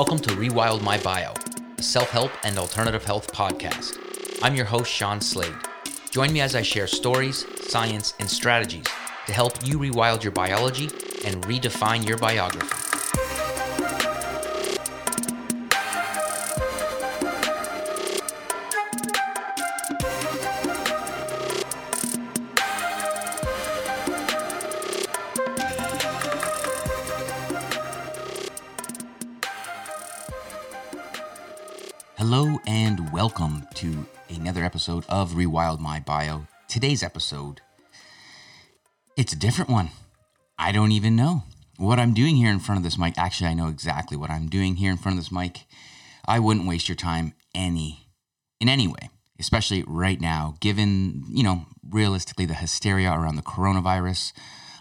Welcome to Rewild My Bio, a self help and alternative health podcast. I'm your host, Shawn Slade. Join me as I share stories, science, and strategies to help you rewild your biology and redefine your biography. Episode of Rewild My Bio. Today's episode, it's a different one. I don't even know what I'm doing here in front of this mic. Actually, I know exactly what I'm doing here in front of this mic. I wouldn't waste your time any in any way, especially right now, given, you know, realistically the hysteria around the coronavirus.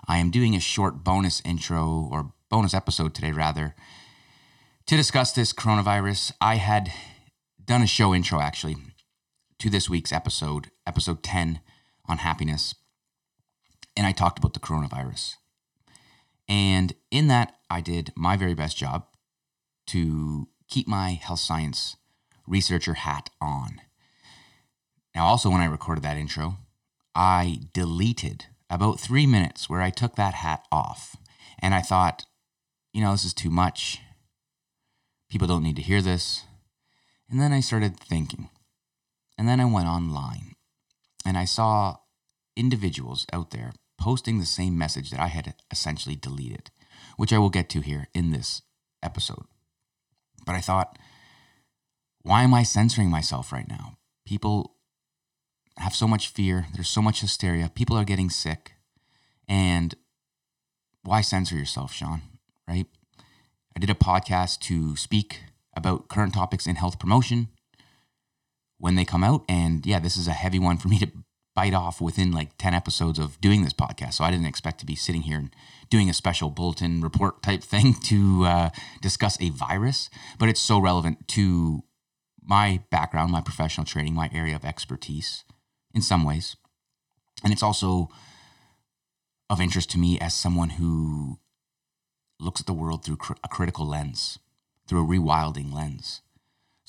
I am doing a short bonus intro or bonus episode today rather to discuss this coronavirus. I had done a show intro actually to this week's episode, episode 10 on happiness. And I talked about the coronavirus. And in that, I did my very best job to keep my health science researcher hat on. Now, also, when I recorded that intro, I deleted about three minutes where I took that hat off. And I thought, you know, this is too much. People don't need to hear this. And then I started thinking. And then I went online and I saw individuals out there posting the same message that I had essentially deleted, which I will get to here in this episode. But I thought, why am I censoring myself right now? People have so much fear, there's so much hysteria, people are getting sick. And why censor yourself, Shawn? Right? I did a podcast to speak about current topics in health promotion when they come out. And yeah, this is a heavy one for me to bite off within like 10 episodes of doing this podcast. So I didn't expect to be sitting here and doing a special bulletin report type thing to uh, discuss a virus, but it's so relevant to my background, my professional training, my area of expertise in some ways. And it's also of interest to me as someone who looks at the world through cr- a critical lens through a rewilding lens.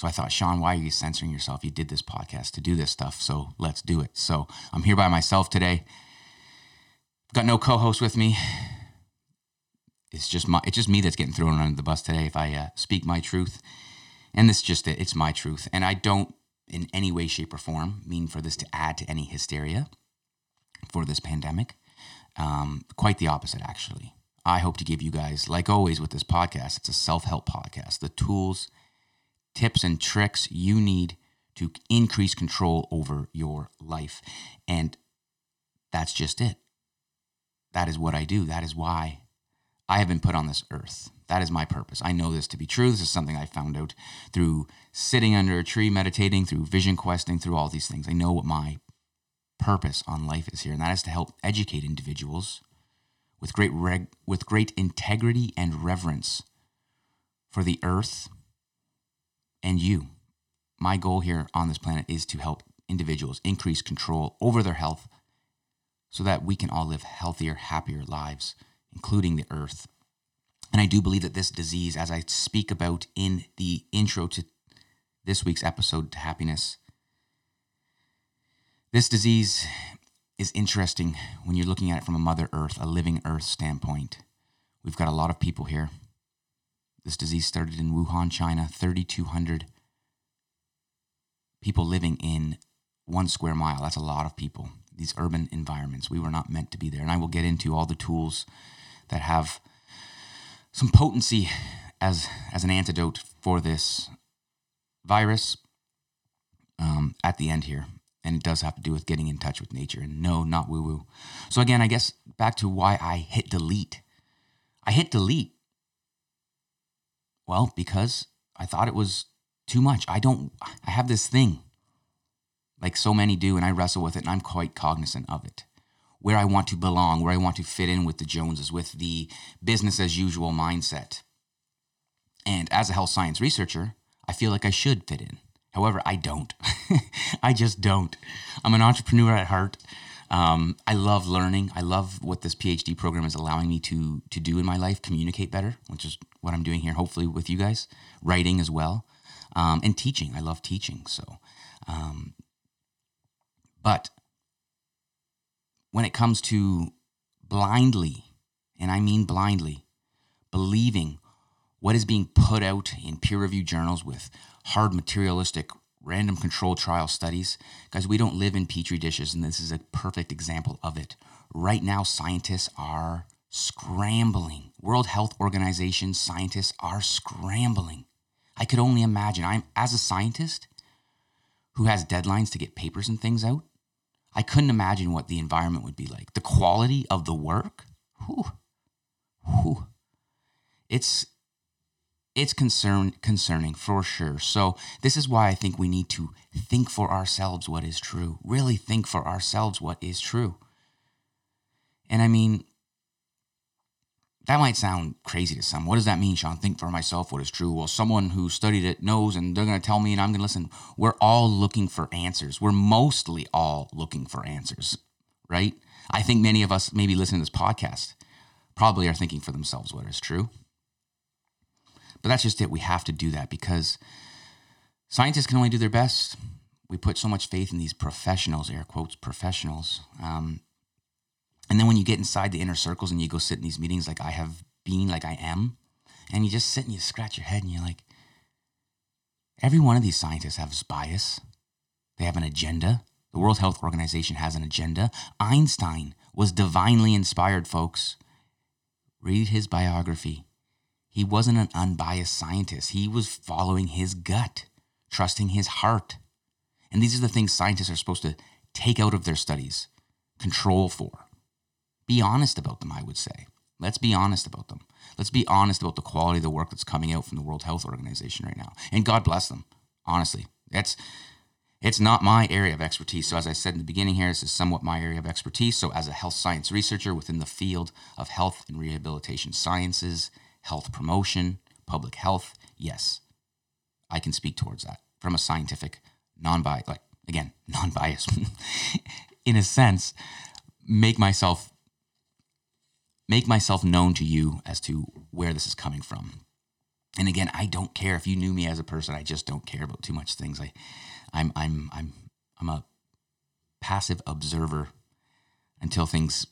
So I thought, Shawn, why are you censoring yourself? You did this podcast to do this stuff, so let's do it. So I'm here by myself today. Got no co-host with me. It's just my it's just me that's getting thrown under the bus today if I uh, speak my truth. And this is just it. It's my truth, and I don't in any way, shape, or form mean for this to add to any hysteria for this pandemic. Um, quite the opposite, actually. I hope to give you guys, like always with this podcast, it's a self help podcast, the tools, tips, and tricks you need to increase control over your life. And that's just it. That is what I do. That is why I have been put on this earth. That is my purpose. I know this to be true. This is something I found out through sitting under a tree, meditating, through vision questing, through all these things. I know what my purpose on life is here, and that is to help educate individuals with great reg- with great integrity and reverence for the earth and you. My goal here on this planet is to help individuals increase control over their health so that we can all live healthier, happier lives, including the earth. And I do believe that this disease, as I speak about in the intro to this week's episode to happiness, this disease is interesting when you're looking at it from a Mother Earth, a living Earth standpoint. We've got a lot of people here. This disease started in Wuhan, China, 3,200 people living in one square mile. That's a lot of people. These urban environments. We were not meant to be there. And I will get into all the tools that have some potency as, as an antidote for this virus um, at the end here and it does have to do with getting in touch with nature and no not woo woo so again i guess back to why i hit delete i hit delete well because i thought it was too much i don't i have this thing like so many do and i wrestle with it and i'm quite cognizant of it where i want to belong where i want to fit in with the joneses with the business as usual mindset and as a health science researcher i feel like i should fit in However, I don't. I just don't. I'm an entrepreneur at heart. Um, I love learning. I love what this PhD program is allowing me to to do in my life, communicate better, which is what I'm doing here. Hopefully with you guys, writing as well, um, and teaching. I love teaching. So, um, but when it comes to blindly, and I mean blindly, believing what is being put out in peer reviewed journals with hard materialistic random control trial studies. Guys, we don't live in petri dishes, and this is a perfect example of it. Right now, scientists are scrambling. World Health Organization scientists are scrambling. I could only imagine. I'm as a scientist who has deadlines to get papers and things out. I couldn't imagine what the environment would be like. The quality of the work, whew, whew. It's it's concern concerning for sure. So this is why I think we need to think for ourselves what is true. Really think for ourselves what is true. And I mean, that might sound crazy to some. What does that mean, Shawn? Think for myself what is true. Well, someone who studied it knows and they're going to tell me and I'm going to listen. We're all looking for answers. We're mostly all looking for answers, right? I think many of us maybe listening to this podcast probably are thinking for themselves what is true. But that's just it. We have to do that because scientists can only do their best. We put so much faith in these professionals, air quotes, professionals. Um, and then when you get inside the inner circles and you go sit in these meetings like I have been, like I am, and you just sit and you scratch your head and you're like, every one of these scientists has bias. They have an agenda. The World Health Organization has an agenda. Einstein was divinely inspired, folks. Read his biography. He wasn't an unbiased scientist. He was following his gut, trusting his heart. And these are the things scientists are supposed to take out of their studies, control for. Be honest about them, I would say. Let's be honest about them. Let's be honest about the quality of the work that's coming out from the World Health Organization right now. And God bless them. Honestly, that's it's not my area of expertise. So as I said in the beginning here, this is somewhat my area of expertise. So as a health science researcher within the field of health and rehabilitation sciences, health promotion, public health, yes, I can speak towards that from a scientific, non bias, like again, non bias, in a sense, make myself make myself known to you as to where this is coming from. And again, I don't care if you knew me as a person. I just don't care about too much things. I, I'm, I'm, I'm, I'm a passive observer until things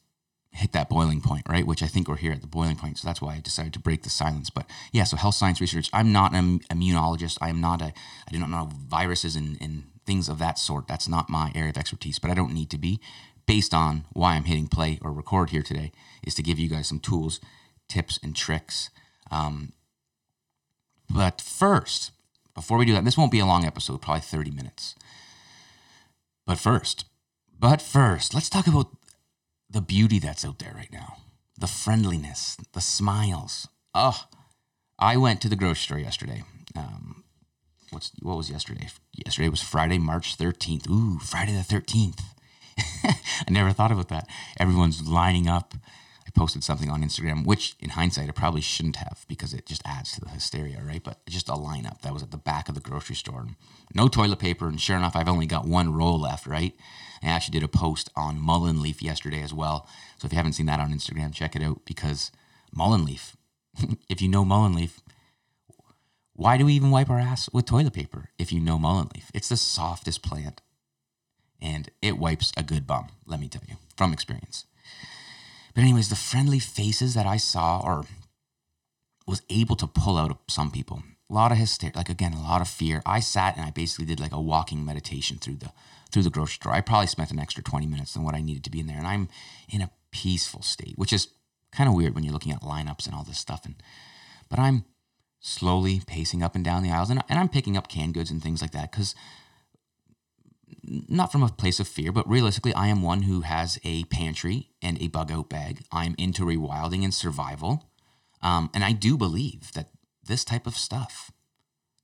hit that boiling point, right? Which I think we're here at the boiling point. So that's why I decided to break the silence. But yeah, so health science research. I'm not an immunologist. I am not a. I do not know viruses and, and things of that sort. That's not my area of expertise. But I don't need to be. Based on why I'm hitting play or record here today, is to give you guys some tools, tips, and tricks. Um, but first, before we do that, this won't be a long episode, probably 30 minutes. But first, but first, let's talk about the beauty that's out there right now, the friendliness, the smiles. Oh, I went to the grocery store yesterday. Um, what's what was yesterday? Yesterday was Friday, March thirteenth. Ooh, Friday the thirteenth. I never thought about that. Everyone's lining up posted something on Instagram, which in hindsight I probably shouldn't have because it just adds to the hysteria, right? But just a lineup that was at the back of the grocery store. No toilet paper, and sure enough, I've only got one roll left, right? I actually did a post on mullein leaf yesterday as well. So if you haven't seen that on Instagram, check it out because mullein leaf, if you know mullein leaf, why do we even wipe our ass with toilet paper if you know mullein leaf? It's the softest plant and it wipes a good bum, let me tell you, from experience. But anyways, the friendly faces that I saw or was able to pull out of some people, a lot of hysteria, like again, a lot of fear. I sat and I basically did like a walking meditation through the through the grocery store. I probably spent an extra 20 minutes than what I needed to be in there. And I'm in a peaceful state, which is kind of weird when you're looking at lineups and all this stuff. And but I'm slowly pacing up and down the aisles and, and I'm picking up canned goods and things like that because not from a place of fear, but realistically, I am one who has a pantry and a bug out bag. I'm into rewilding and survival. Um, and I do believe that this type of stuff,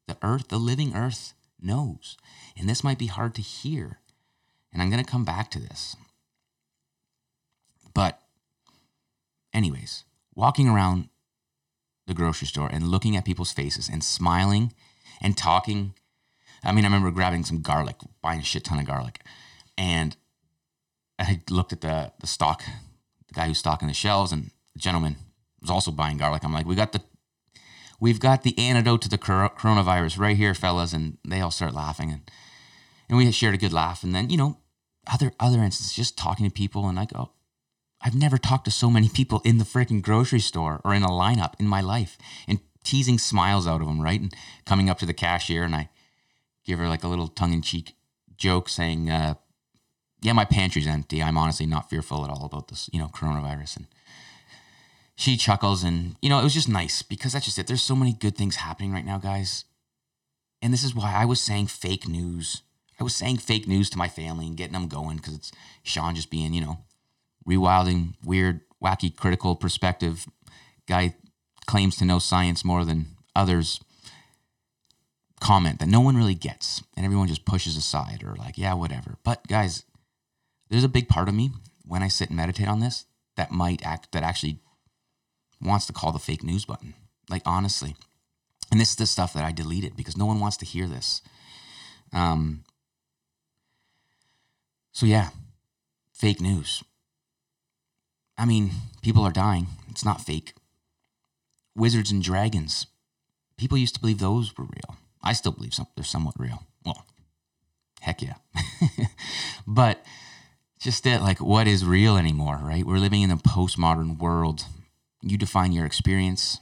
the earth, the living earth, knows. And this might be hard to hear. And I'm going to come back to this. But, anyways, walking around the grocery store and looking at people's faces and smiling and talking I mean, I remember grabbing some garlic, buying a shit ton of garlic, and I looked at the the stock, the guy who's stocking the shelves, and the gentleman was also buying garlic. I'm like, we got the we've got the antidote to the coronavirus right here, fellas, and they all start laughing and and we shared a good laugh. And then you know, other other instances, just talking to people, and I go, I've never talked to so many people in the freaking grocery store or in a lineup in my life, and teasing smiles out of them, right? And coming up to the cashier, and I give her like a little tongue in cheek joke saying, uh, "Yeah, my pantry's empty. I'm honestly not fearful at all about this, you know, coronavirus." And she chuckles, and you know, it was just nice because that's just it. There's so many good things happening right now, guys, and this is why I was saying fake news. I was saying fake news to my family and getting them going because it's Shawn just being, you know, rewilding, weird, wacky, critical perspective guy claims to know science more than others comment that no one really gets and everyone just pushes aside or like, yeah, whatever. But guys, there's a big part of me when I sit and meditate on this that might act that actually wants to call the fake news button. Like honestly. And this is the stuff that I deleted because no one wants to hear this. Um so yeah, fake news. I mean, people are dying. It's not fake. Wizards and dragons. People used to believe those were real. I still believe some, they're somewhat real. Well, heck yeah. but just that, like, what is real anymore, right? We're living in a postmodern world. You define your experience,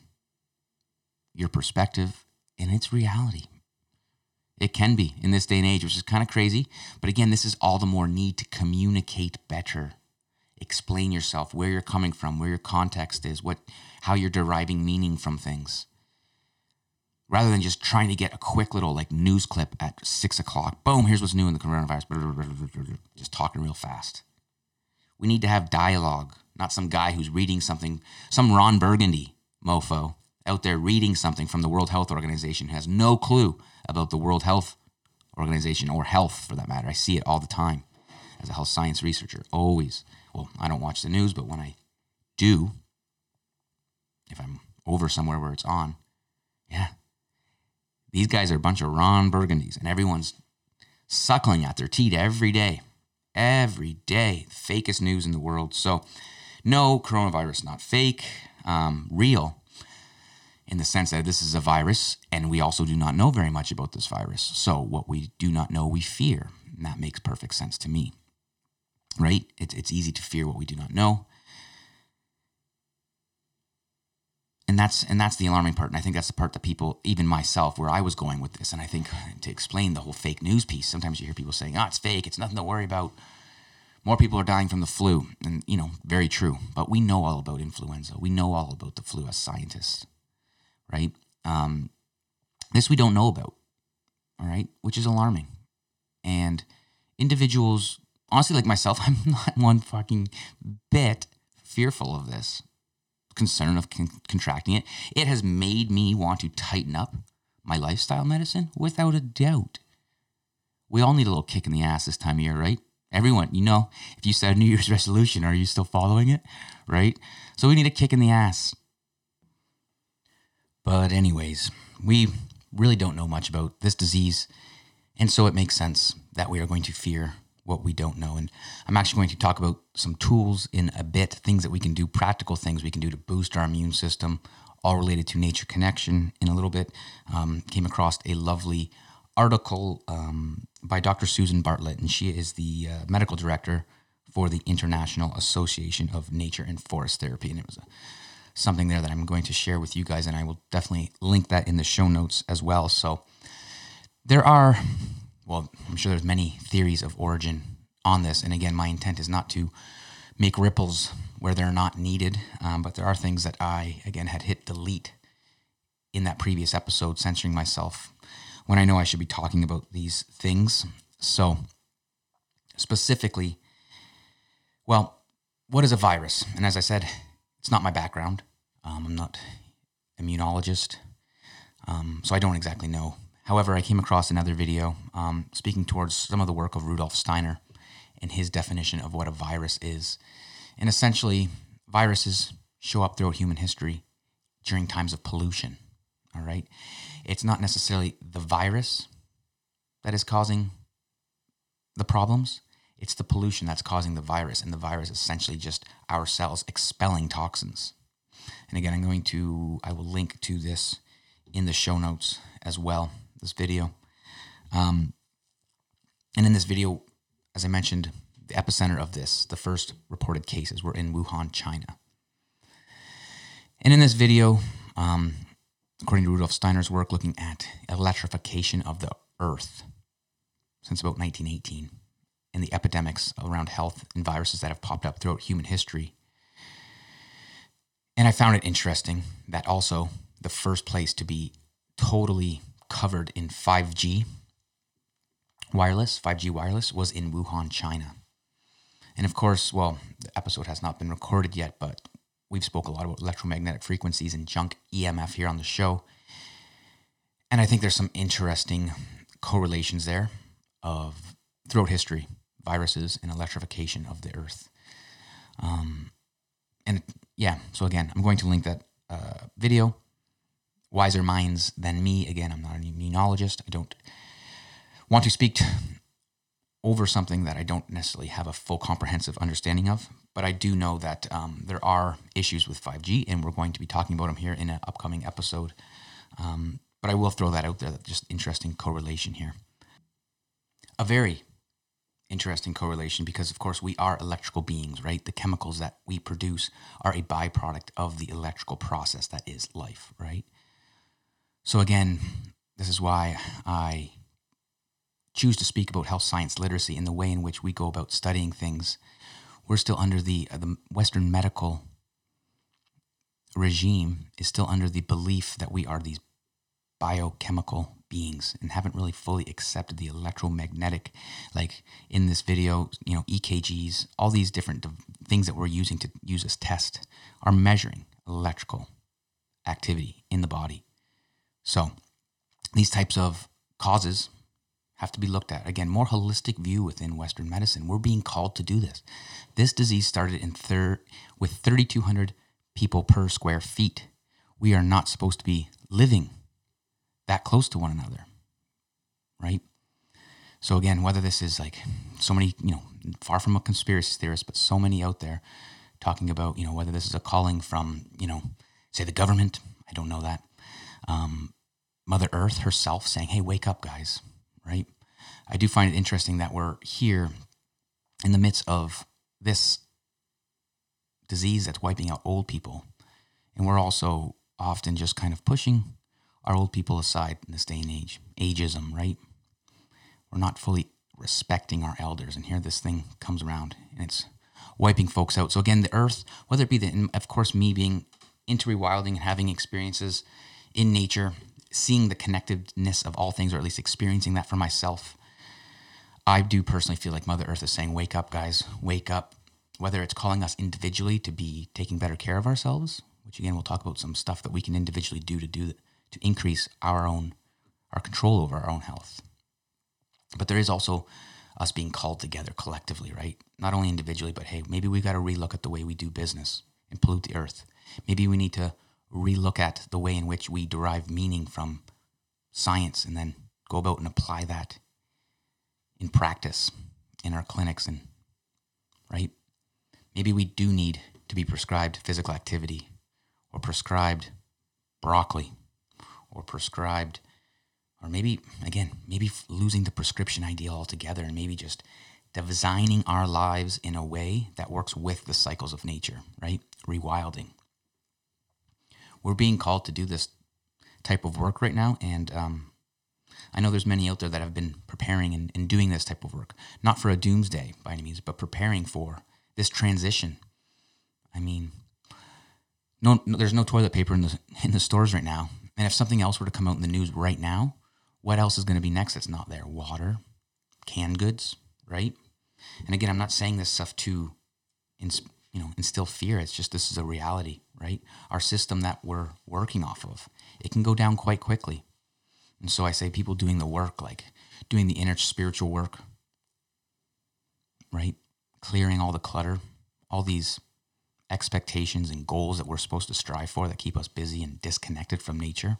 your perspective, and it's reality. It can be in this day and age, which is kind of crazy. But again, this is all the more need to communicate better. Explain yourself, where you're coming from, where your context is, what how you're deriving meaning from things rather than just trying to get a quick little like news clip at six o'clock. Boom, here's what's new in the coronavirus. Just talking real fast. We need to have dialogue, not some guy who's reading something, some Ron Burgundy mofo out there reading something from the World Health Organization has no clue about the World Health Organization or health for that matter. I see it all the time as a health science researcher. Always. Well, I don't watch the news, but when I do, if I'm over somewhere where it's on, yeah, these guys are a bunch of Ron Burgundies, and everyone's suckling at their teat every day. Every day. Fakest news in the world. So, no, coronavirus not fake, um, real in the sense that this is a virus, and we also do not know very much about this virus. So, what we do not know, we fear. And that makes perfect sense to me. Right? It's, it's easy to fear what we do not know. And that's and that's the alarming part and i think that's the part that people even myself where i was going with this and i think to explain the whole fake news piece sometimes you hear people saying oh it's fake it's nothing to worry about. More people are dying from the flu and you know very true but we know all about influenza. We know all about the flu as scientists right? Um, this we don't know about all right which is alarming. And individuals honestly like myself i'm not one fucking bit fearful of this concern of con- contracting it. It has made me want to tighten up my lifestyle medicine without a doubt. We all need a little kick in the ass this time of year, right? Everyone, you know, if you set a New Year's resolution, are you still following it? Right? So we need a kick in the ass. But, anyways, we really don't know much about this disease. And so it makes sense that we are going to fear what we don't know. And I'm actually going to talk about some tools in a bit, things that we can do, practical things we can do to boost our immune system, all related to nature connection in a little bit. Um, came across a lovely article um, by Dr. Susan Bartlett, and she is the uh, medical director for the International Association of Nature and Forest Therapy. And it was a, something there that I'm going to share with you guys, and I will definitely link that in the show notes as well. So there are well, I'm sure there's many theories of origin on this. And again, my intent is not to make ripples where they're not needed, um, but there are things that I, again, had hit delete in that previous episode, censoring myself when I know I should be talking about these things. So, specifically, well, what is a virus? And as I said, it's not my background. Um, I'm not immunologist, um, so I don't exactly know However, I came across another video um, speaking towards some of the work of Rudolf Steiner and his definition of what a virus is. And essentially, viruses show up throughout human history during times of pollution. All right. It's not necessarily the virus that is causing the problems, It's the pollution that's causing the virus, and the virus is essentially just our cells expelling toxins. And again, I'm going to, I will link to this in the show notes as well, this video. Um, and in this video, as I mentioned, the epicenter of this, the first reported cases were in Wuhan, China. And in this video, um, according to Rudolf Steiner's work looking at electrification of the earth since about 1918 and the epidemics around health and viruses that have popped up throughout human history. And I found it interesting that also the first place to be totally covered in 5G wireless, 5G wireless, was in Wuhan, China. And of course, well, the episode has not been recorded yet, but we've spoke a lot about electromagnetic frequencies and junk EMF here on the show. And I think there's some interesting correlations there of throughout history, viruses and electrification of the earth. Um, and yeah, so again, I'm going to link that uh, video. Wiser minds than me. Again, I'm not an immunologist. I don't want to speak to, over something that I don't necessarily have a full comprehensive understanding of, but I do know that um, there are issues with 5G, and we're going to be talking about them here in an upcoming episode. Um, but I will throw that out there, just interesting correlation here. A very interesting correlation because, of course, we are electrical beings, right? The chemicals that we produce are a byproduct of the electrical process that is life, right? So, again, this is why I choose to speak about health science literacy and the way in which we go about studying things, we're still under the uh, the Western medical regime is still under the belief that we are these biochemical beings and haven't really fully accepted the electromagnetic like in this video you know ekgs all these different things that we're using to use as test are measuring electrical activity in the body so these types of causes have to be looked at. Again, more holistic view within Western medicine. We're being called to do this. This disease started in thir- with 3,200 people per square feet. We are not supposed to be living that close to one another, right? So again, whether this is like so many, you know, far from a conspiracy theorist, but so many out there talking about, you know, whether this is a calling from, you know, say the government, I don't know that. Um, Mother Earth herself saying, "Hey, wake up, guys! right? I do find it interesting that we're here in the midst of this disease that's wiping out old people. And we're also often just kind of pushing our old people aside in this day and age. Ageism, right? We're not fully respecting our elders. And here this thing comes around and it's wiping folks out. So, again, the earth, whether it be the, of course, me being into rewilding and having experiences in nature seeing the connectedness of all things, or at least experiencing that for myself, I do personally feel like Mother Earth is saying, Wake up, guys, wake up. Whether it's calling us individually to be taking better care of ourselves, which again, we'll talk about some stuff that we can individually do to do to increase our own our control over our own health. But there is also us being called together collectively, right? Not only individually, but hey, maybe we got to relook at the way we do business and pollute the earth. Maybe we need to relook at the way in which we derive meaning from science and then go about and apply that in practice in our clinics and right? Maybe we do need to be prescribed physical activity or prescribed broccoli or prescribed or maybe again maybe losing the prescription idea altogether and maybe just designing our lives in a way that works with the cycles of nature right? Rewilding we're being called to do this type of work right now, and um, I know there's many out there that have been preparing and, and doing this type of work, not for a doomsday by any means, but preparing for this transition. I mean, no, no, there's no toilet paper in the in the stores right now, and if something else were to come out in the news right now, what else is going to be next that's not there? Water, canned goods, right? And again, I'm not saying this stuff to, you know, instill fear. It's just this is a reality right? Our system that we're working off of, it can go down quite quickly. And so I say people doing the work, like doing the inner spiritual work, right? Clearing all the clutter, all these expectations and goals that we're supposed to strive for that keep us busy and disconnected from nature.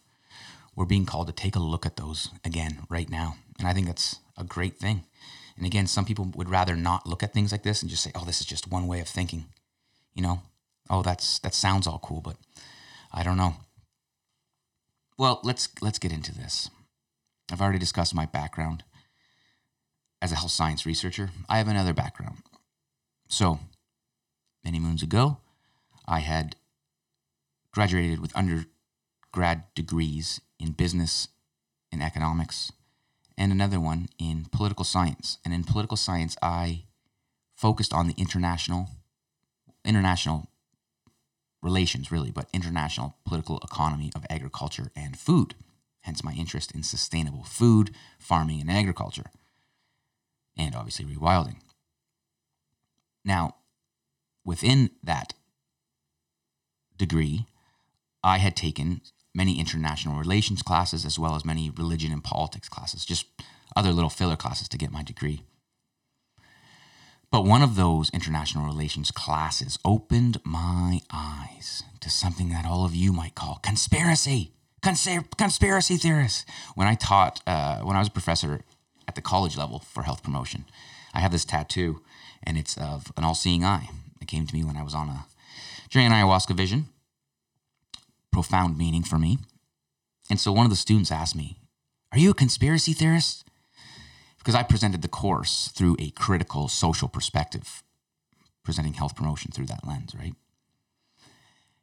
We're being called to take a look at those again right now. And I think that's a great thing. And again, some people would rather not look at things like this and just say, "Oh, this is just one way of thinking." You know, "Oh, that's that sounds all cool, but I don't know." Well, let's let's get into this. I've already discussed my background as a health science researcher. I have another background. So, many moons ago, I had graduated with undergrad degrees in business and economics and another one in political science. And in political science, I focused on the international international relations really, but international political economy of agriculture and food. Hence my interest in sustainable food, farming and agriculture. And obviously rewilding. Now, within that degree, I had taken many international relations classes as well as many religion and politics classes, just other little filler classes to get my degree. But one of those international relations classes opened my eyes to something that all of you might call conspiracy. conspiracy theorists. When I taught, uh, when I was a professor at the college level for health promotion, I have this tattoo, and it's of an all-seeing eye. It came to me when I was on a during an ayahuasca vision, profound meaning for me. And so one of the students asked me, Are you a conspiracy theorist? Because I presented the course through a critical social perspective, presenting health promotion through that lens, right?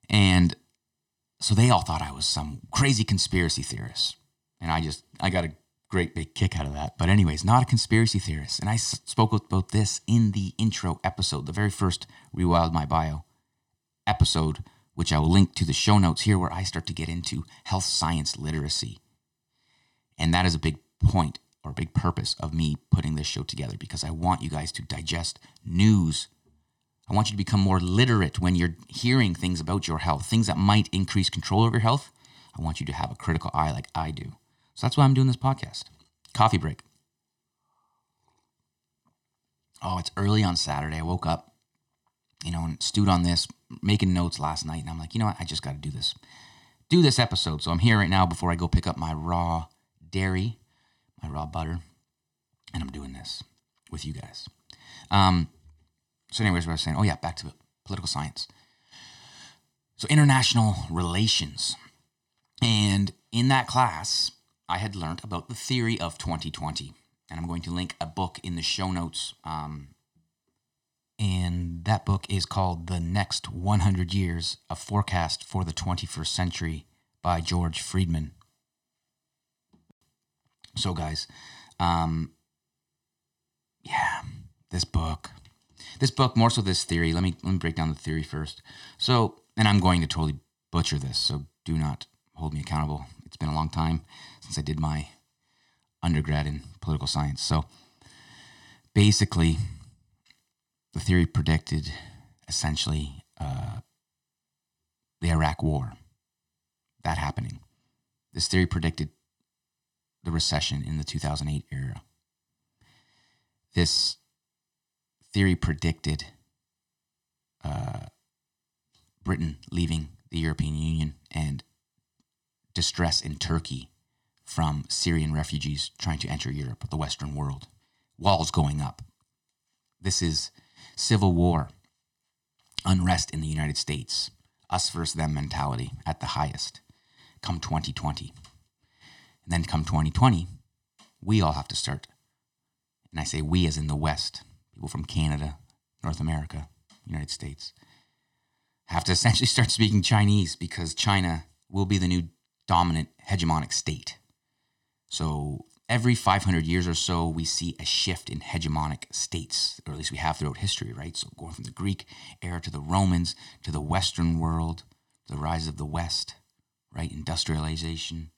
And so they all thought I was some crazy conspiracy theorist. And I just, I got a great big kick out of that. But, anyways, not a conspiracy theorist. And I spoke about this in the intro episode, the very first Rewild My Bio episode which I will link to the show notes here, where I start to get into health science literacy. And that is a big point or a big purpose of me putting this show together because I want you guys to digest news. I want you to become more literate when you're hearing things about your health, things that might increase control over your health. I want you to have a critical eye like I do. So that's why I'm doing this podcast. Coffee break. Oh, it's early on Saturday. I woke up you know, and stewed on this, making notes last night, and I'm like, you know what, I just got to do this, do this episode. So I'm here right now before I go pick up my raw dairy, my raw butter, and I'm doing this with you guys. Um, so, anyways, what I was saying, oh yeah, back to political science. So international relations, and in that class, I had learned about the theory of 2020, and I'm going to link a book in the show notes. Um, and that book is called The Next 100 Years A Forecast for the 21st Century by George Friedman. So, guys, um, yeah, this book, this book, more so this theory. Let me let me break down the theory first. So, and I'm going to totally butcher this, so do not hold me accountable. It's been a long time since I did my undergrad in political science. So, basically, the theory predicted essentially uh, the Iraq War, that happening. This theory predicted the recession in the 2008 era. This theory predicted uh, Britain leaving the European Union and distress in Turkey from Syrian refugees trying to enter Europe, the Western world, walls going up. This is civil war, unrest in the United States, us versus them mentality at the highest, come 2020. And then come 2020, we all have to start. And I say we as in the West, people from Canada, North America, United States, have to essentially start speaking Chinese because China will be the new dominant hegemonic state. So every 500 years or so, we see a shift in hegemonic states, or at least we have throughout history, right? So going from the Greek era to the Romans to the Western world, the rise of the West, right? Industrialization,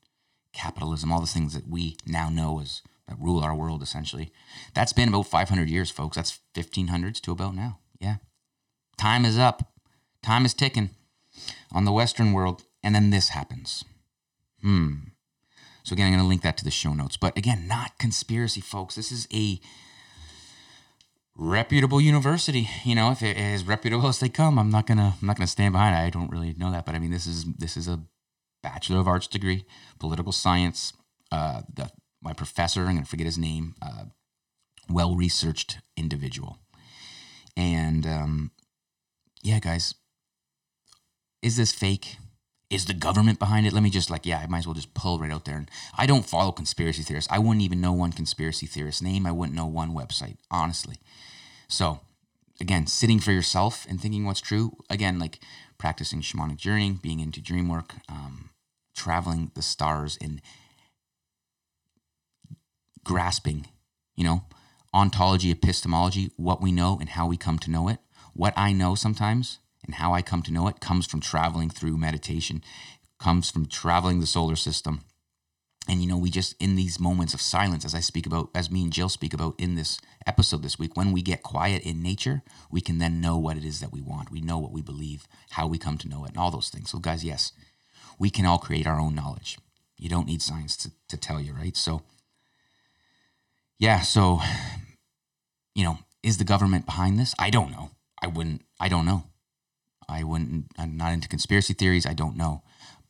capitalism, all the things that we now know as that rule our world essentially. That's been about 500 years, folks. That's 1500s to about now. Yeah. Time is up. Time is ticking on the Western world. And then this happens. Hmm. So again, I'm going to link that to the show notes. But again, not conspiracy, folks. This is a reputable university. You know, if it is reputable as they come, I'm not gonna I'm not gonna stand behind it. I don't really know that, but I mean, this is this is a bachelor of arts degree, political science. Uh, the, my professor, I'm gonna forget his name, uh, well researched individual. And um, yeah, guys, is this fake? Is the government behind it? Let me just like, yeah, I might as well just pull right out there. And I don't follow conspiracy theorists. I wouldn't even know one conspiracy theorist name. I wouldn't know one website, honestly. So, again, sitting for yourself and thinking what's true. Again, like practicing shamanic journeying, being into dream work, um, traveling the stars, and grasping, you know, ontology, epistemology, what we know and how we come to know it. What I know sometimes and how I come to know it comes from traveling through meditation, comes from traveling the solar system. And you know, we just in these moments of silence, as I speak about, as me and Jill speak about in this episode this week, when we get quiet in nature, we can then know what it is that we want. We know what we believe, how we come to know it, and all those things. So, guys, yes, we can all create our own knowledge. You don't need science to, to tell you, right? So, yeah, so, you know, is the government behind this? I don't know. I wouldn't, I don't know. I wouldn't, I'm not into conspiracy theories. I don't know.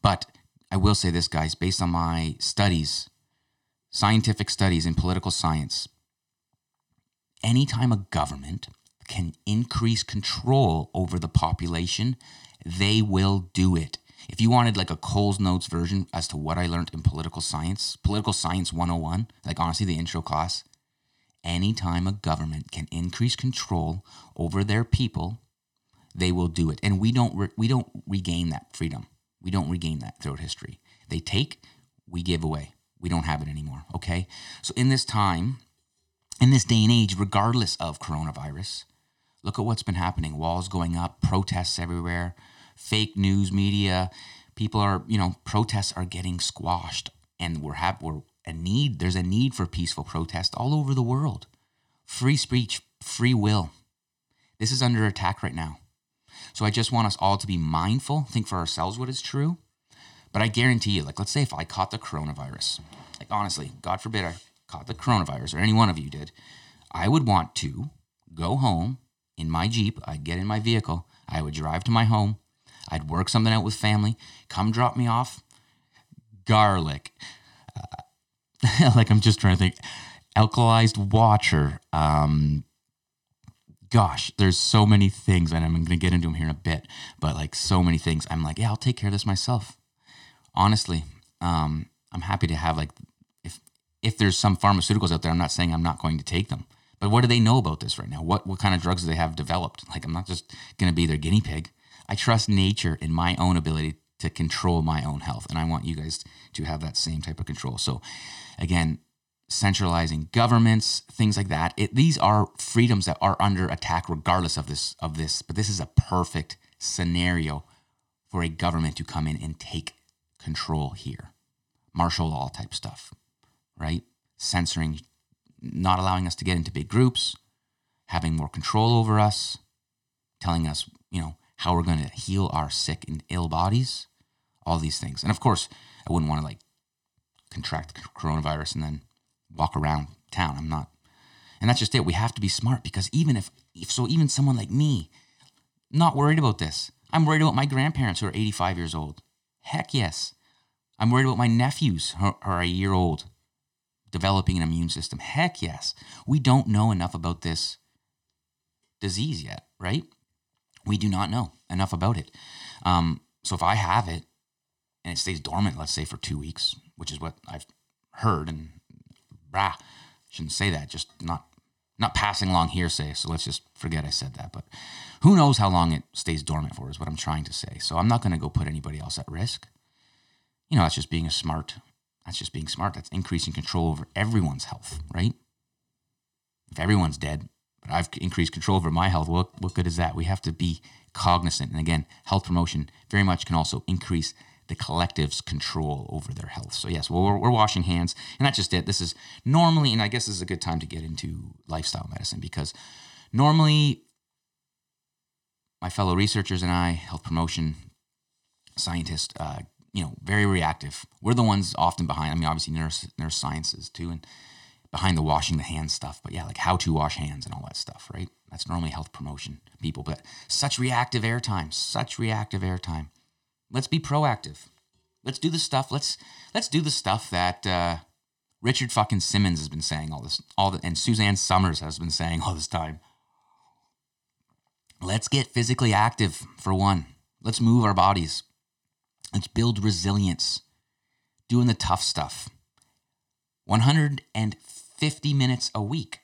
But I will say this, guys, based on my studies, scientific studies in political science, anytime a government can increase control over the population, they will do it. If you wanted like a Coles Notes version as to what I learned in political science, political science 101, like honestly, the intro class, anytime a government can increase control over their people, they will do it. And we don't re- we don't regain that freedom. We don't regain that throughout history. They take, we give away. We don't have it anymore. Okay. So in this time, in this day and age, regardless of coronavirus, look at what's been happening. Walls going up, protests everywhere, fake news media. People are, you know, protests are getting squashed, and we're have we're a need. There's a need for peaceful protest all over the world. Free speech, free will. This is under attack right now. So I just want us all to be mindful, think for ourselves what is true. But I guarantee you, like, let's say if I caught the coronavirus, like, honestly, God forbid I caught the coronavirus or any one of you did, I would want to go home in my Jeep. I'd get in my vehicle. I would drive to my home. I'd work something out with family, come drop me off. Garlic. Uh, like, I'm just trying to think. Alkalized water. Um, gosh, there's so many things, and I'm going to get into them here in a bit, but like so many things. I'm like, yeah, I'll take care of this myself. Honestly, um, I'm happy to have like, if if there's some pharmaceuticals out there, I'm not saying I'm not going to take them, but what do they know about this right now? What what kind of drugs do they have developed? Like, I'm not just going to be their guinea pig. I trust nature in my own ability to control my own health, and I want you guys to have that same type of control. So, again, centralizing governments, things like that. It, these are freedoms that are under attack regardless of this of this, but this is a perfect scenario for a government to come in and take control here. Martial law type stuff, right? Censoring, not allowing us to get into big groups, having more control over us, telling us, you know, how we're going to heal our sick and ill bodies, all these things. And of course, I wouldn't want to like contract coronavirus and then walk around town. I'm not. And that's just it. We have to be smart because even if, if so, even someone like me, not worried about this. I'm worried about my grandparents who are 85 years old. Heck yes. I'm worried about my nephews who are a year old developing an immune system. Heck yes. We don't know enough about this disease yet, right? We do not know enough about it. Um, so if I have it and it stays dormant, let's say for two weeks, which is what I've heard and rah, shouldn't say that. Just not not passing along hearsay. So let's just forget I said that. But who knows how long it stays dormant for? Is what I'm trying to say. So I'm not going to go put anybody else at risk. You know, that's just being a smart. That's just being smart. That's increasing control over everyone's health, right? If everyone's dead, but I've increased control over my health, what what good is that? We have to be cognizant. And again, health promotion very much can also increase the collective's control over their health. So, yes, well, we're, we're, washing hands. And that's just it. This is normally, and I guess this is a good time to get into lifestyle medicine because normally my fellow researchers and I, health promotion scientists, uh, you know, very reactive. We're the ones often behind. I mean, obviously, nurse, nurse sciences too, and behind the washing the hands stuff. But yeah, like how to wash hands and all that stuff, right? That's normally health promotion people. But such reactive airtime, such reactive airtime let's be proactive. Let's do the stuff. Let's let's do the stuff that uh, Richard fucking Simmons has been saying all this, all the, and Suzanne Somers has been saying all this time. Let's get physically active for one. Let's move our bodies. Let's build resilience. Doing the tough stuff. 150 minutes a week.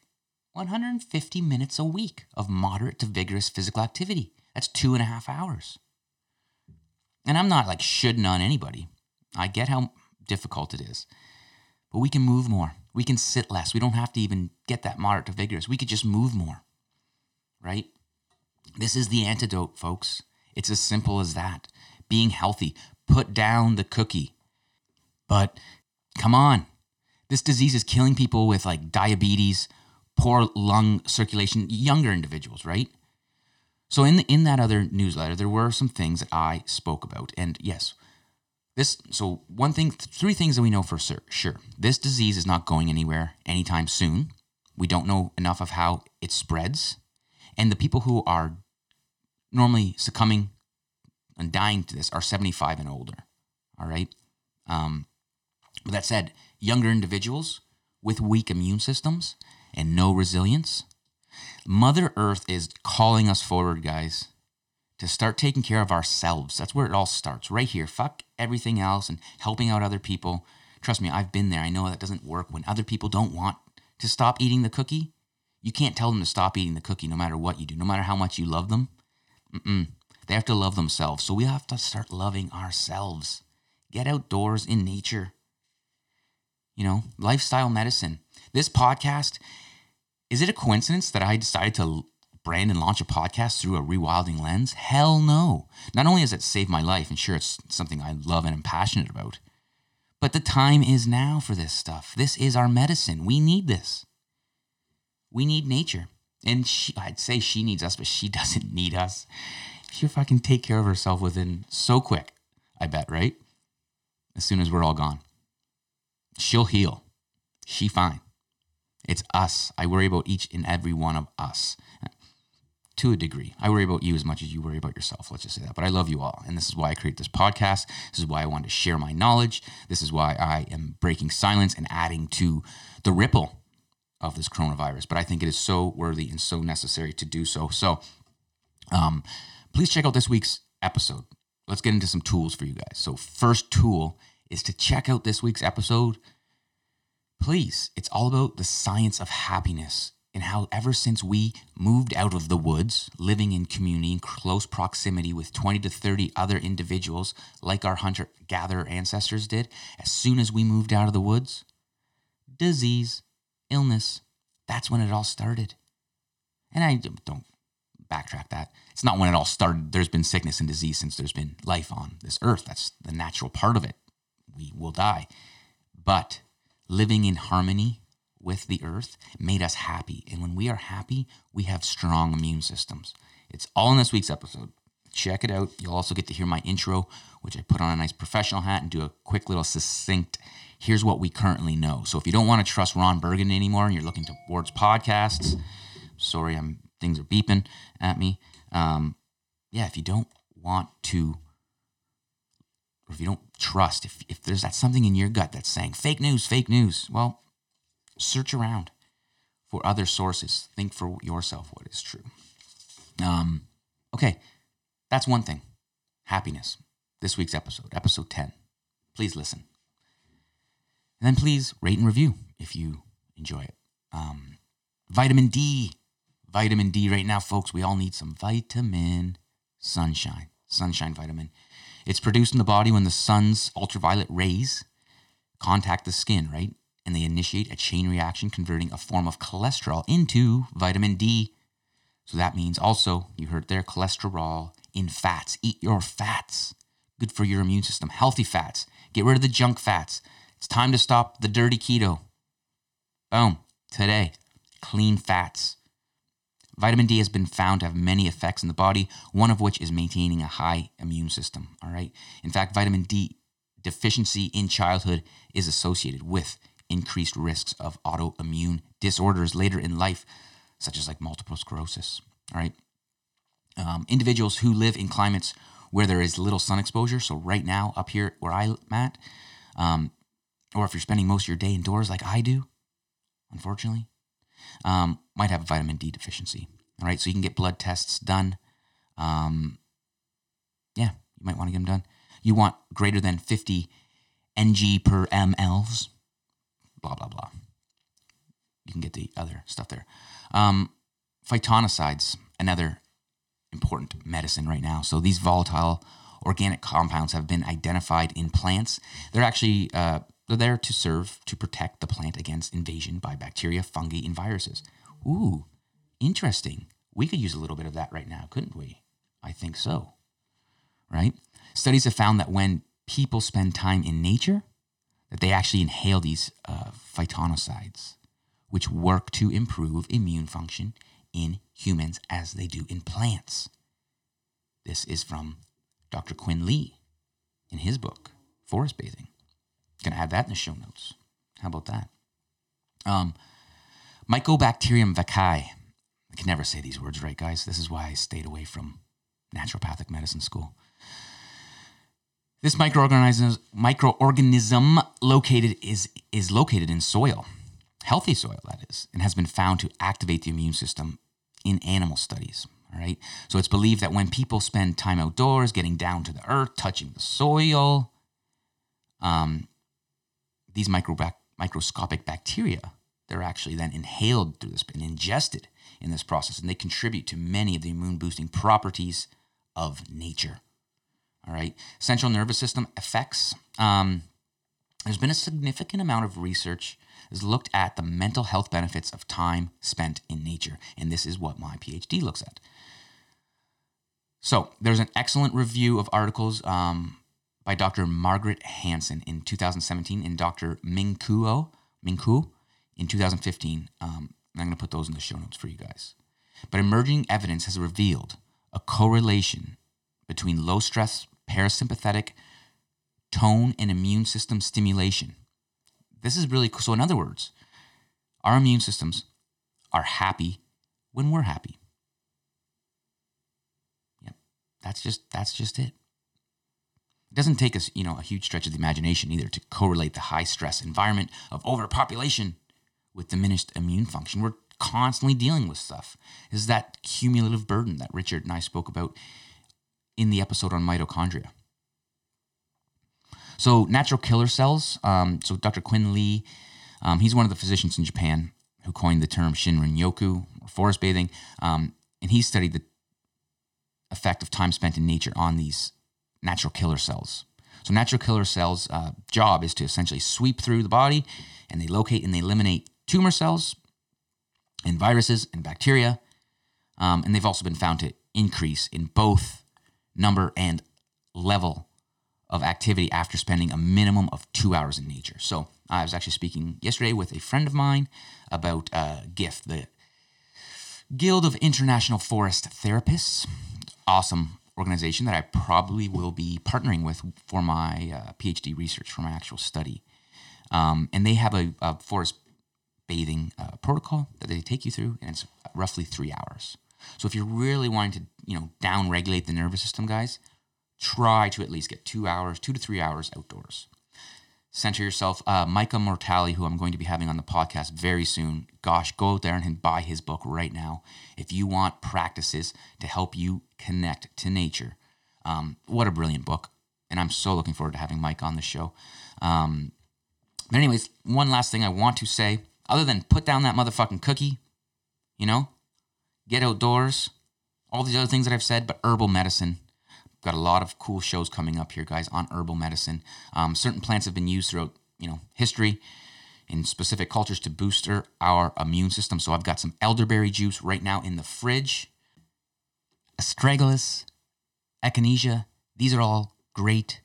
150 minutes a week of moderate to vigorous physical activity. That's two and a half hours. And I'm not like shouldn't on anybody. I get how difficult it is. But we can move more. We can sit less. We don't have to even get that moderate to vigorous. We could just move more. Right? This is the antidote, folks. It's as simple as that. Being healthy. Put down the cookie. But come on. This disease is killing people with like diabetes, poor lung circulation, younger individuals, right? So in the, in that other newsletter, there were some things that I spoke about, and yes, this. So one thing, three things that we know for sure, sure. This disease is not going anywhere anytime soon. We don't know enough of how it spreads, and the people who are normally succumbing and dying to this are 75 and older. All right. Um, but that said, younger individuals with weak immune systems and no resilience, Mother Earth is calling us forward, guys, to start taking care of ourselves. That's where it all starts, right here. Fuck everything else and helping out other people. Trust me, I've been there. I know that doesn't work when other people don't want to stop eating the cookie. You can't tell them to stop eating the cookie no matter what you do, no matter how much you love them. Mm-mm. They have to love themselves. So we have to start loving ourselves. Get outdoors in nature. You know, lifestyle medicine. This podcast, is it a coincidence that I decided to brand and launch a podcast through a rewilding lens? Hell no. Not only has it saved my life, and sure, it's something I love and am passionate about, but the time is now for this stuff. This is our medicine. We need this. We need nature. And she, I'd say she needs us, but she doesn't need us. She'll fucking take care of herself within so quick, I bet, right? As soon as we're all gone. She'll heal. She fine. It's us. I worry about each and every one of us to a degree. I worry about you as much as you worry about yourself. Let's just say that. But I love you all. And this is why I create this podcast. This is why I wanted to share my knowledge. This is why I am breaking silence and adding to the ripple of this coronavirus. But I think it is so worthy and so necessary to do so. So um, please check out this week's episode. Let's get into some tools for you guys. So, first tool is to check out this week's episode. Please, it's all about the science of happiness and how ever since we moved out of the woods, living in community in close proximity with 20 to 30 other individuals like our hunter gatherer ancestors did, as soon as we moved out of the woods, disease, illness, that's when it all started. And I don't backtrack that. It's not when it all started. There's been sickness and disease since there's been life on this earth. That's the natural part of it. We will die. But living in harmony with the earth made us happy. And when we are happy, we have strong immune systems. It's all in this week's episode. Check it out. You'll also get to hear my intro, which I put on a nice professional hat and do a quick little succinct here's what we currently know. So if you don't want to trust Ron Burgundy anymore and you're looking towards podcasts, sorry, I'm things are beeping at me. Um, yeah, if you don't want to, or if you don't trust, if, if there's that something in your gut that's saying fake news, fake news, well, search around for other sources. Think for yourself what is true. Um, okay, that's one thing. Happiness. This week's episode, episode 10. Please listen. And then please rate and review if you enjoy it. Um, vitamin D. Vitamin D right now, folks. We all need some vitamin sunshine. Sunshine vitamin. It's produced in the body when the sun's ultraviolet rays contact the skin, right? and they initiate a chain reaction converting a form of cholesterol into vitamin D. So that means also, you heard there, cholesterol in fats. Eat your fats. Good for your immune system. Healthy fats. Get rid of the junk fats. It's time to stop the dirty keto. Boom. Today, clean fats. Vitamin D has been found to have many effects in the body, one of which is maintaining a high immune system. All right. In fact, vitamin D deficiency in childhood is associated with increased risks of autoimmune disorders later in life, such as like multiple sclerosis. All right. Um, individuals who live in climates where there is little sun exposure. So right now, up here where I'm at, um, or if you're spending most of your day indoors like I do, unfortunately, um, might have a vitamin D deficiency. All right, so you can get blood tests done. Um, yeah, you might want to get them done. You want greater than 50 ng per mLs, blah, blah, blah. You can get the other stuff there. Um, phytonicides, another important medicine right now. So these volatile organic compounds have been identified in plants. They're actually uh, they're there to serve to protect the plant against invasion by bacteria, fungi, and viruses. Ooh, interesting. We could use a little bit of that right now, couldn't we? I think so. Right? Studies have found that when people spend time in nature, that they actually inhale these uh, phytonicides, which work to improve immune function in humans as they do in plants. This is from Dr. Qing Li in his book, Forest Bathing. Gonna add that in the show notes. How about that? Um, Mycobacterium vaccae. I can never say these words right, guys. This is why I stayed away from naturopathic medicine school. This microorganism, microorganism located is, is located in soil, healthy soil that is, and has been found to activate the immune system in animal studies. All right. So it's believed that when people spend time outdoors, getting down to the earth, touching the soil, um, these microbac- microscopic bacteria, they're actually then inhaled through this and ingested in this process, and they contribute to many of the immune boosting properties of nature. All right. Central nervous system effects. Um, there's been a significant amount of research has looked at the mental health benefits of time spent in nature. And this is what my PhD looks at. So there's an excellent review of articles um, by Dr. Margaret Hansen in 2017 and Dr. Ming Kuo, Ming in 2015. Um, I'm going to put those in the show notes for you guys. But emerging evidence has revealed a correlation between low stress parasympathetic tone and immune system stimulation. This is really cool. So, in other words, our immune systems are happy when we're happy. Yep. That's just that's just it. It doesn't take us, you know, a huge stretch of the imagination either to correlate the high stress environment of overpopulation with diminished immune function. We're constantly dealing with stuff. Is that cumulative burden that Richard and I spoke about in the episode on mitochondria? So natural killer cells. Um, so Dr. Qing Li, um, he's one of the physicians in Japan who coined the term Shinrin Yoku or forest bathing, um, and he studied the effect of time spent in nature on these natural killer cells. So natural killer cells' uh, job is to essentially sweep through the body, and they locate and they eliminate tumor cells and viruses and bacteria. Um, and they've also been found to increase in both number and level of activity after spending a minimum of two hours in nature. So I was actually speaking yesterday with a friend of mine about uh, GIF, the Guild of International Forest Therapists. Awesome organization that I probably will be partnering with for my uh, PhD research, for my actual study. Um, and they have a, a forest bathing uh, protocol that they take you through, and it's roughly three hours. So if you're really wanting to, you know, down regulate the nervous system, guys, try to at least get two hours, two to three hours outdoors. Center yourself. Uh, Micah Mortali, who I'm going to be having on the podcast very soon, gosh, go out there and buy his book right now. If you want practices to help you connect to nature, um, what a brilliant book. And I'm so looking forward to having Mike on the show. Um, but, anyways, one last thing I want to say, other than put down that motherfucking cookie, you know, get outdoors, all these other things that I've said, but herbal medicine Got a lot of cool shows coming up here, guys, on herbal medicine. Um, certain plants have been used throughout, you know, history in specific cultures to boost our immune system. So I've got some elderberry juice right now in the fridge. Astragalus, echinacea, these are all great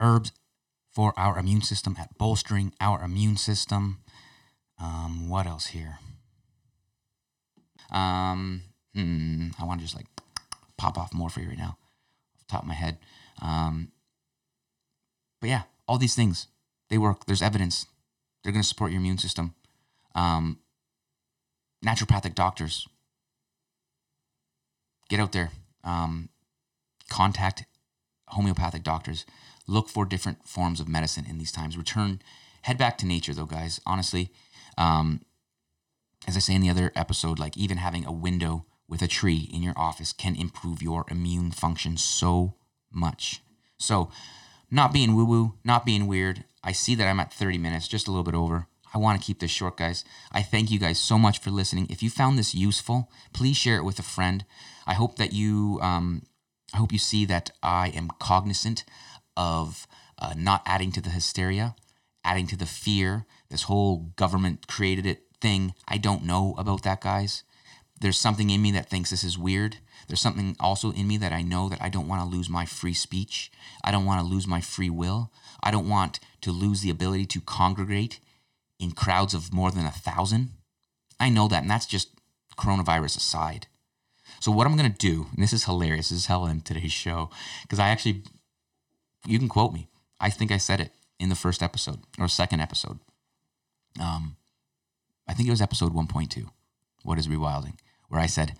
herbs for our immune system at bolstering our immune system. Um, what else here? Um, hmm, I want to just like pop off more for you right now top of my head. Um, but yeah, all these things, they work. There's evidence. They're going to support your immune system. Um, naturopathic doctors, get out there. Um, contact homeopathic doctors. Look for different forms of medicine in these times. Return Head back to nature, though, guys. Honestly, um, as I say in the other episode, like even having a window with a tree in your office can improve your immune function so much. So, not being woo woo, not being weird. I see that I'm at 30 minutes, just a little bit over. I want to keep this short, guys. I thank you guys so much for listening. If you found this useful, please share it with a friend. I hope that you, um, I hope you see that I am cognizant of uh, not adding to the hysteria, adding to the fear. This whole government created it thing. I don't know about that, guys. There's something in me that thinks this is weird. There's something also in me that I know that I don't want to lose my free speech. I don't want to lose my free will. I don't want to lose the ability to congregate in crowds of more than a thousand. I know that, and that's just coronavirus aside. So, what I'm to do, and this is hilarious, this is hell in today's show, because I actually, you can quote me. I think I said it in the first episode or second episode. Um, I think it was episode 1.2. What is rewilding? Where I said,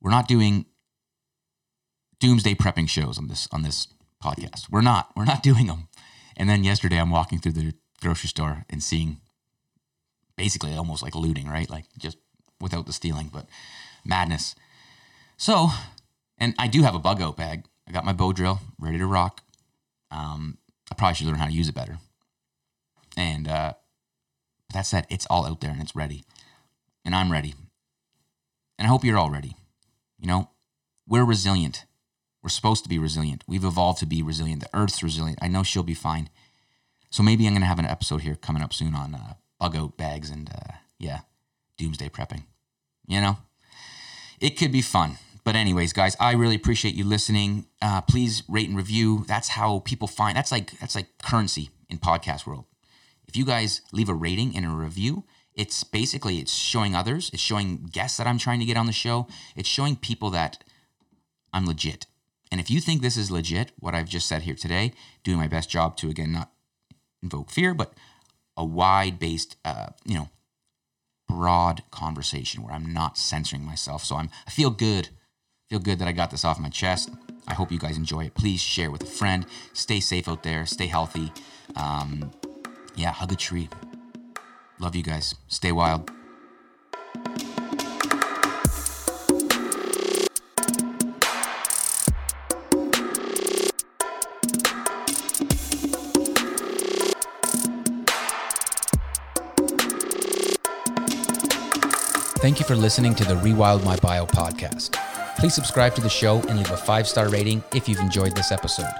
we're not doing doomsday prepping shows on this on this podcast. We're not. We're not doing them. And then yesterday, I'm walking through the grocery store and seeing basically almost like looting, right? Like just without the stealing, but madness. So, and I do have a bug out bag. I got my bow drill ready to rock. Um, I probably should learn how to use it better. And uh, that said, it's all out there and it's ready. And I'm ready. And I hope you're all ready. You know, we're resilient. We're supposed to be resilient. We've evolved to be resilient. The Earth's resilient. I know she'll be fine. So maybe I'm going to have an episode here coming up soon on uh, bug out bags and, uh, yeah, doomsday prepping. You know, it could be fun. But anyways, guys, I really appreciate you listening. Uh, please rate and review. That's how people find. That's like that's like currency in podcast world. If you guys leave a rating and a review, it's basically it's showing others, it's showing guests that I'm trying to get on the show, it's showing people that I'm legit. And if you think this is legit, what I've just said here today, doing my best job to again not invoke fear, but a wide based, uh, you know, broad conversation where I'm not censoring myself. So I'm I feel good, feel good that I got this off my chest. I hope you guys enjoy it. Please share with a friend. Stay safe out there. Stay healthy. Um, yeah, hug a tree. Love you guys. Stay wild. Thank you for listening to the Rewild My Bio podcast. Please subscribe to the show and leave a five star rating if you've enjoyed this episode.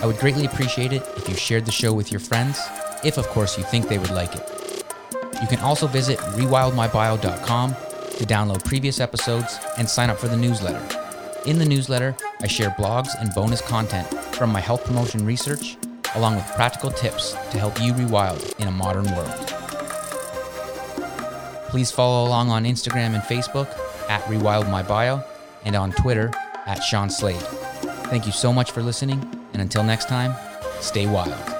I would greatly appreciate it if you shared the show with your friends if of course you think they would like it. You can also visit rewildmybio.com to download previous episodes and sign up for the newsletter. In the newsletter, I share blogs and bonus content from my health promotion research, along with practical tips to help you rewild in a modern world. Please follow along on Instagram and Facebook at rewildmybio and on Twitter at Shawn Slade. Thank you so much for listening, and until next time, stay wild.